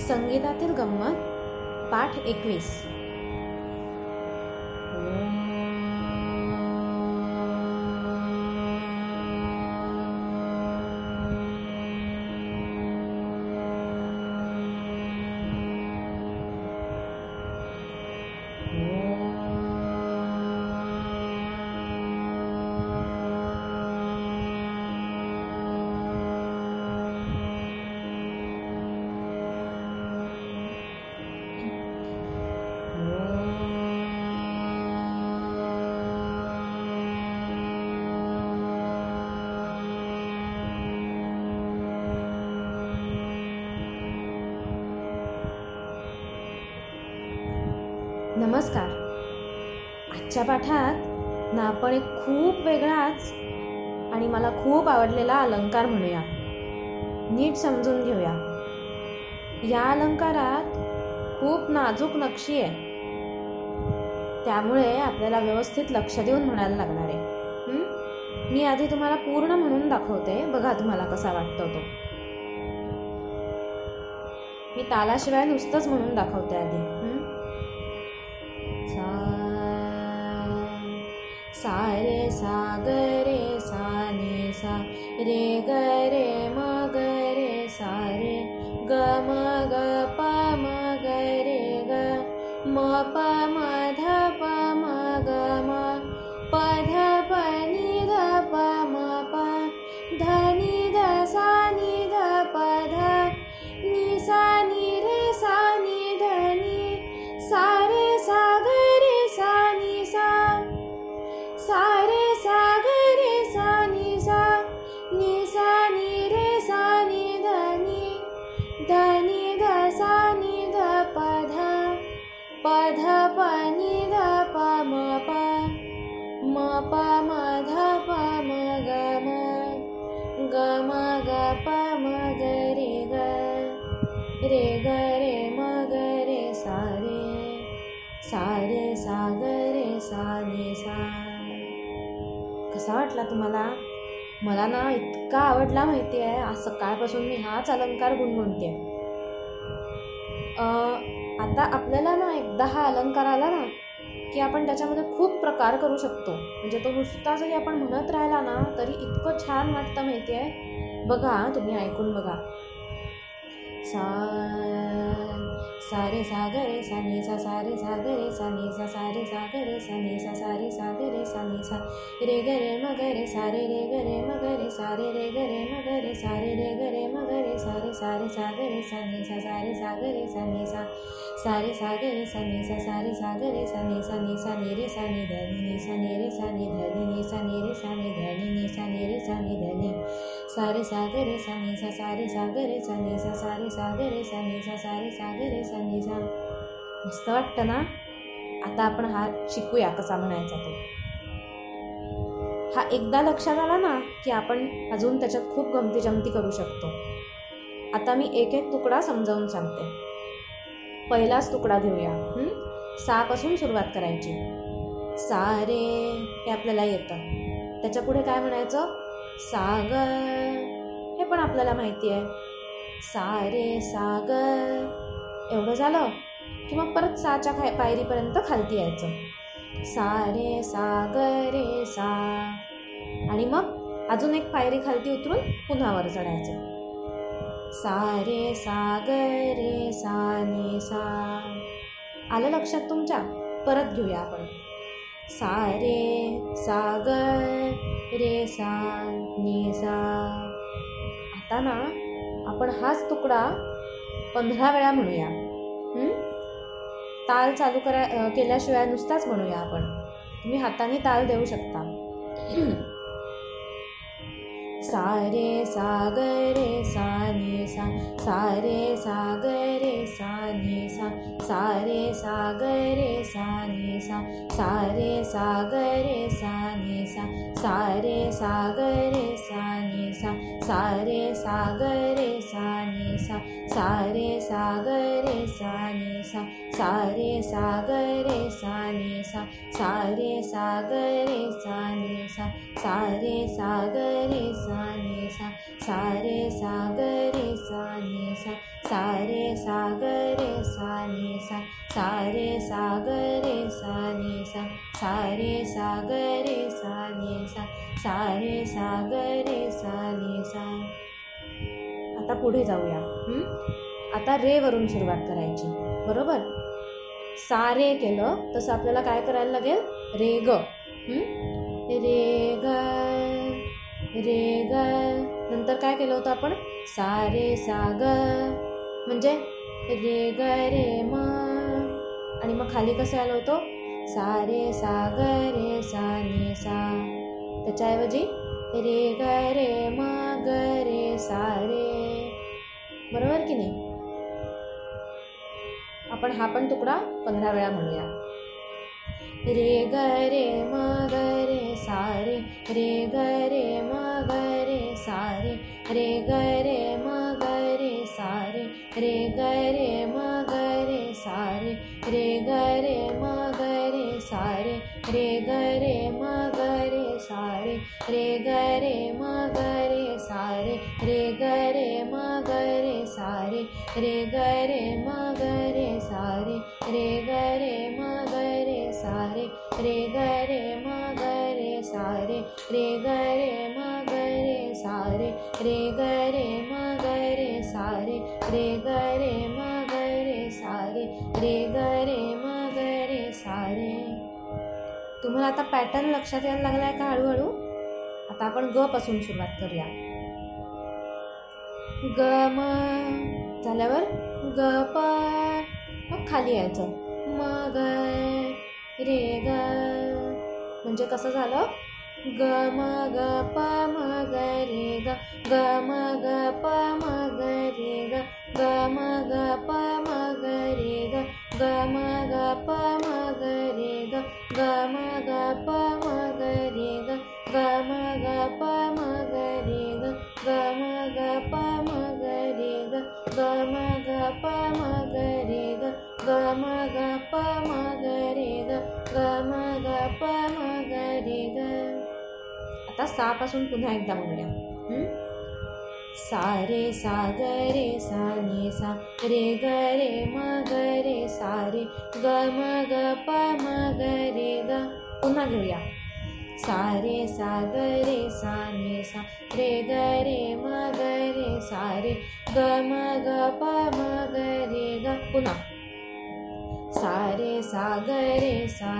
संगीतातील गंमत पाठ एकवीस. आजच्या पाठात ना आपण एक खूप वेगळाच आणि मला खूप आवडलेला अलंकार म्हणूया. नीट समजून घेऊया. या अलंकारात खूप नाजूक नक्षी आहे. त्यामुळे आपल्याला व्यवस्थित लक्ष देऊन म्हणायला लागणार आहे. मी आधी तुम्हाला पूर्ण म्हणून दाखवते. बघा तुम्हाला कसा वाटतो तो. मी तालाशिवाय नुसतंच म्हणून दाखवते आधी. सा रे सा ग रे सा नि सा रे ग रे म ग रे सा रे ग म ग प म ग रे ग म प म ध प म ध प म ग म. ग म ग प म ग रे ग. रे ग रे म ग रे सा रे. सा रे सा ग रे सा रे सा. कसा वाटला तुम्हाला? मला ना इतका आवडला माहिती आहे आज सकाळपासून मी हाच अलंकार गुणगुणते आता आपल्याला ना एकदा हा अलंकार आला ना की आपण त्याच्यामध्ये खूप प्रकार करू शकतो. म्हणजे तो नुसता जरी आपण म्हणत राहिला ना तरी इतकं छान वाटतं माहिती आहे बघा तुम्ही ऐकून बघा. सा सारे सागरे साने सा सारे सागरे साने सा सारे सागरे साने सा सारे सागरे साने सा रे गरे मगरे सारे रे गरे मगरे सारे रे गरे मगरे सारे रे गरे मगरे सारे सारे सागरे साने सा सारे सागरे साने सा सारे सागरे साने सा सारे सागरे साने सा नी सा ने रे सा ने धनी नी सा ने रे सा ने धनी नी सा ने रे सा ने धनी नी सा ने रे सा धनी सारे सागर साने सा सारे सागर साने सा सारे सागरे साने सा सारे सागर साने सा मस्त वाटतं ना? आता आपण हा शिकूया कसा म्हणायचा तो. हा एकदा लक्षात आला ना की आपण अजून त्याच्यात खूप गमती जमती करू शकतो. आता मी एक एक तुकडा समजावून सांगते. पहिलाच तुकडा घेऊया. सापासून सुरुवात करायची. सारे हे आपल्याला येतं. त्याच्या पुढे काय म्हणायचं? सागर. हे पण आपल्याला माहिती आहे. सा रे सागर. एवढं झालं की मग परत साच्या खाय पायरीपर्यंत खालती यायचं. सा रे सागर रे सा. आणि मग अजून एक पायरी खालती उतरून पुन्हा वर चढायचं. सा रे सा रे सा ने सा. आलं लक्षात तुमच्या? परत घेऊया आपण. सा रे सागर रे सा नि सा. आता ना आपण हाच तुकडा पंधरा वेळा म्हणूया. ताल चालू करा केल्याशिवाय नुसताच म्हणूया आपण. तुम्ही हाताने ताल देऊ शकता. സാരേ സാഗരേ സാനേ സാ സാരേ സാഗരേ സാനേ സാ സാരേ സാഗരേ സാനേ സാ സാരേ സാഗരേ സാനേ സാ സാരേ സാഗരേ സാനേ സാ സാരേ സാഗരേ സാനേ सा सारे सागरे रे सा सारे सागरे रे सा सारे सागरे साने सा सारे सागरे रे सा सारे सागरे रे सा सारे सागरे साने सा सारे सागरे रे सा सारे सागरे रे सा सारे सागरे साने सा। आता पुढे जाऊया. आता रे वरून सुरुवात करायची. बरोबर? सा रे केलं तसं आपल्याला काय करायला लागेल? रे ग. रे ग रे ग. नंतर काय केलं होतं आपण? सा रे सा ग. म्हणजे? रे ग रे म. आणि मग खाली कसं आलं होतं? सा रे सा ग रे सा ने सा. त्याच्याऐवजी रे ग रे म ग रे सा रे बरोबर की नाही? आपण हा पण तुकडा पंधरा वेळा म्हणूया. रे ग रे म ग रे सा रे रे ग रे म ग रे सा रे रे ग रे म ग रे सा रे रे ग रे म ग रे सा रे रे ग रे म ग रे सा रे रे ग रे म सारे रे गरे मगरे सारे रे गरे मगरे सारे रे गरे मगरे सारे रे गरे मगरे सारे रे गरे मगरे सारे रे गरे मगरे सारे रे गरे मगरे सारे रे गरे मगरे सारे रे गरे तुम्हाला आता पॅटर्न लक्षात यायला लागला आहे का हळूहळू? आता आपण ग पासून सुरुवात करूया. ग म झाल्यावर ग प मग खाली यायचं. म ग रे ग. म्हणजे कसं झालं? ग म ग प म ग रे ग. ग म ग प म ग रे ग. ग म ग प म ग रे ग. ग म ग प म ग रे ग. ग म ग प म ग रे ग ग म ग प म ग रे ग ग म ग प म ग रे ग ग म ग प म ग रे ग ग म ग प म ग रे ग ग म ग प म ग रे ग आता सहापासून पुन्हा एकदा म्हणूया सा रे सा ग रे सा सा रे ग रे म ग रे सा रे ग म ग प म ग रे ग. पुन्हा घेऊया. सा रे सा ग रे सा सा रे ग रे म ग रे सा रे ग म ग प म ग रे ग. पुन्हा. सा रे सा ग रे सा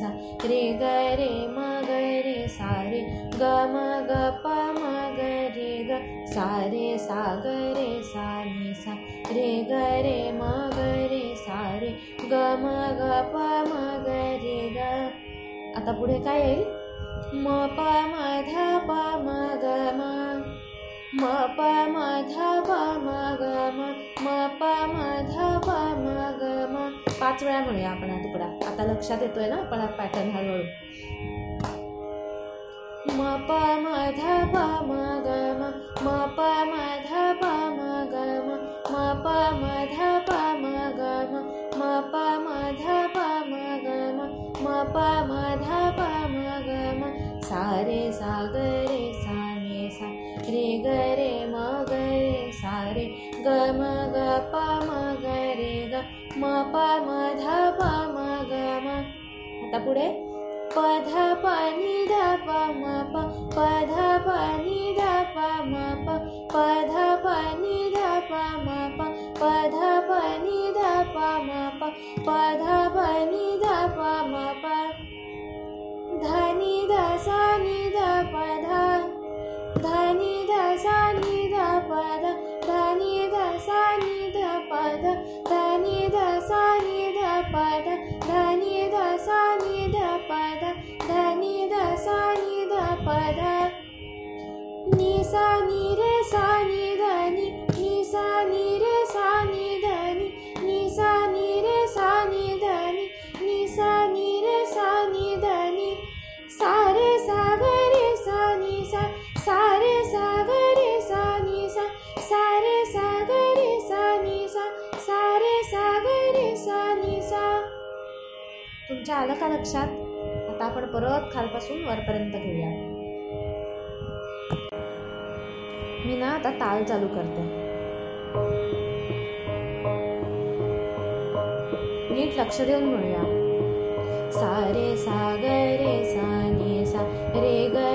सा रे ग रे म ग रे सा रे ग म ग प म ग सा रे सा ग रे सा नि सा रे ग रे म ग रे सा रे ग म ग प म ग रे ग. आता पुढे काय येईल? म प म ध प म ग म. म प म ध प म ग म. म प म ध प म ग म. पाच वेळा म्हणूया आपण हा तुकडा आता लक्षात येतोय ना आपण हा पॅटर्न हळूहळू. म प म ध प म ग म म प म ध प म ग म म प म ध प म ग म म प म ध प म ग म म प म ध प म ग म सा रे सा ग रे सा ने सा रे ग रे म ग रे सा रे ग म ग प म ग रे ग म प म ध प म ग म आता पुढे? पध पनि ध म प पध पनि ध म प पध पनि ध म प पध पनि ध म प पध पनि ध म प धनी ध सा नि ध पध धनी ध सा नि ध पध धनी ध सा नि ध पध धनी ध सा नि ध पध पद धनी ध सा नि ध पद। नि सा नि रे सा नि धनी नि सा नि रे सा नि धनी नि सा नि रे सा नि। धनी नि सा नि रे सा नि धनी सा रे सा ग रे सा नि सा सा रे सा ग रे सा नि सा सा रे सा ग रे सा नि सा सा रे सा ग रे सा नि सा तुमच्या आलं का लक्षात? परत खालपासून वरपर्यंत घेऊया. मी ना आता ताल चालू करते. नीट लक्ष देऊन म्हणूया सा रे सा रे सा सा रे ग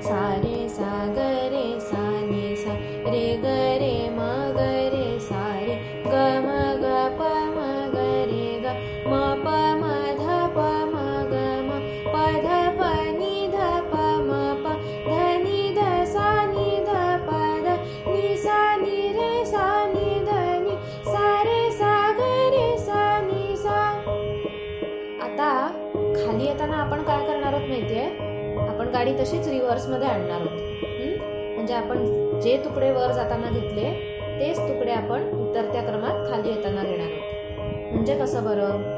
され गाडी तशीच रिव्हर्समध्ये आणणार होत. म्हणजे आपण जे तुकडे वर जाताना घेतले तेच तुकडे आपण उतरत्या क्रमात खाली येताना घेणार आहोत म्हणजे कसं बरं?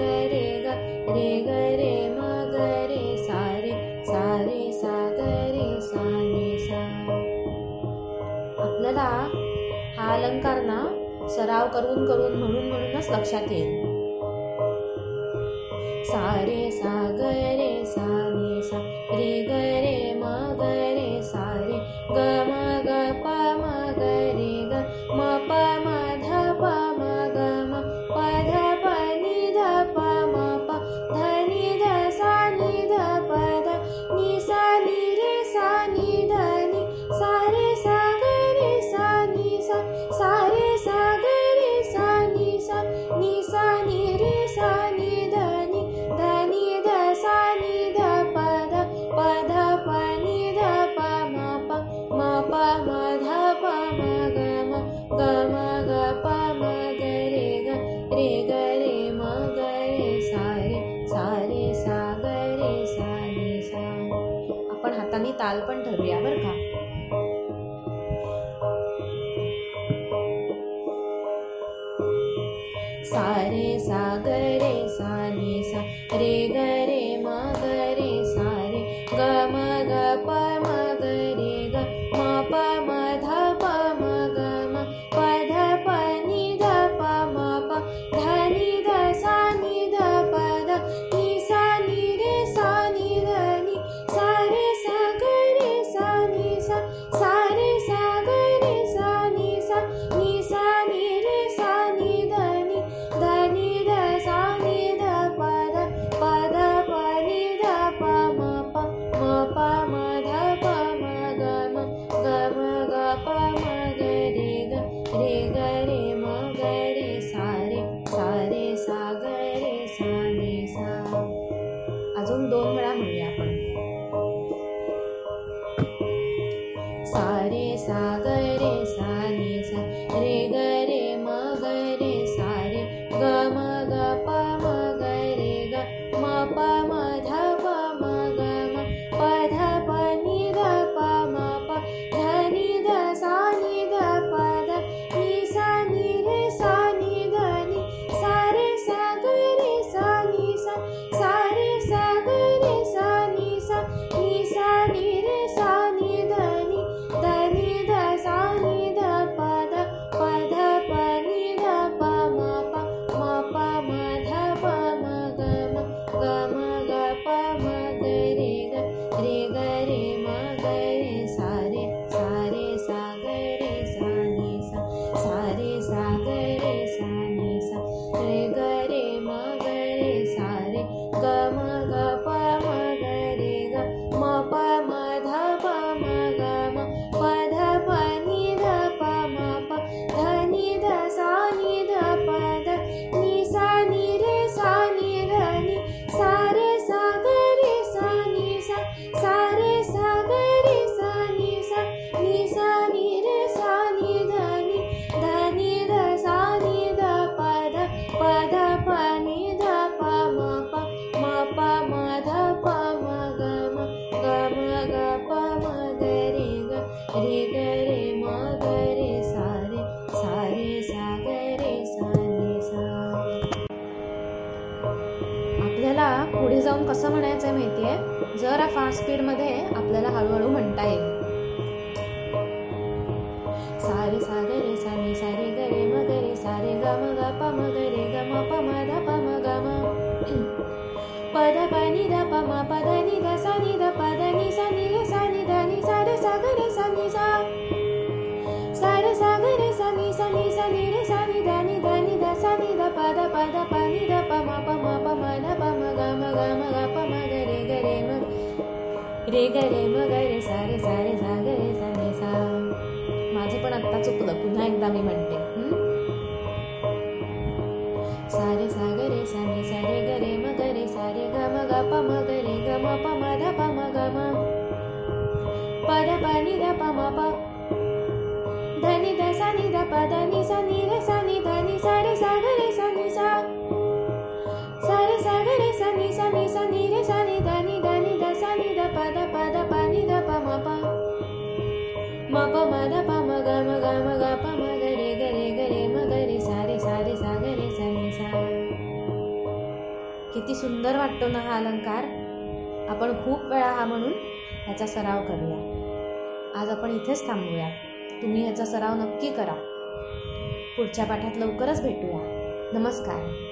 रे ग रे ग रे म ग रे सा रे सा रे सा ग रे सा रे सा. आपल्याला हा अलंकार ना सराव करून करून म्हणून म्हणूनच लक्षात येईल. सारे आपण हाताने ताल पण ठरूया बरं का? सारे सागरे सा रे साग जाऊन कसं म्हणायचं आहे माहिती आहे जरा फास्ट स्पीडमध्ये आपल्याला हळूहळू म्हणता येईल. सारे सागरे रे सारे गरे मगरे सारे ग म ग प म गरे ग म प म ध प म ग म. पद प नि ध प म प ध नि ध सा नि ध प ध नि सा नि रे सा नि ध नि सा रे सा ग रे सा नि सा. सा रे सा ग रे सा नि सा नि सा नि रे सा नि ध नि ध नि ध सा नि ध प ध प ध प नि ध प म प म प म ध प म ग म ग म ग प म ग रे ग रे म रे ग रे म ग रे सा रे सा रे सा ग रे सा नि सा माझं पण आत्ता चुकलं पुन्हा एकदा मी म्हणते हं? सारे सागरे साने सारे गरे मगरे सारे ग म ग प म ग रे ग म प म ध प म ग म प ध प नि ध प म प ध नि ध सा नि ध प ध नि सा नि रे सा म प प म ध प म ग म ग म ग प म ग रे ग रे ग रे म ग रे सा रे सा रे सा ग रे सा रे सा किती सुंदर वाटतो ना हा अलंकार आपण खूप वेळा हा म्हणून ह्याचा सराव करूया आज आपण इथेच थांबूया तुम्ही ह्याचा सराव नक्की करा पुढच्या पाठात लवकरच भेटूया नमस्कार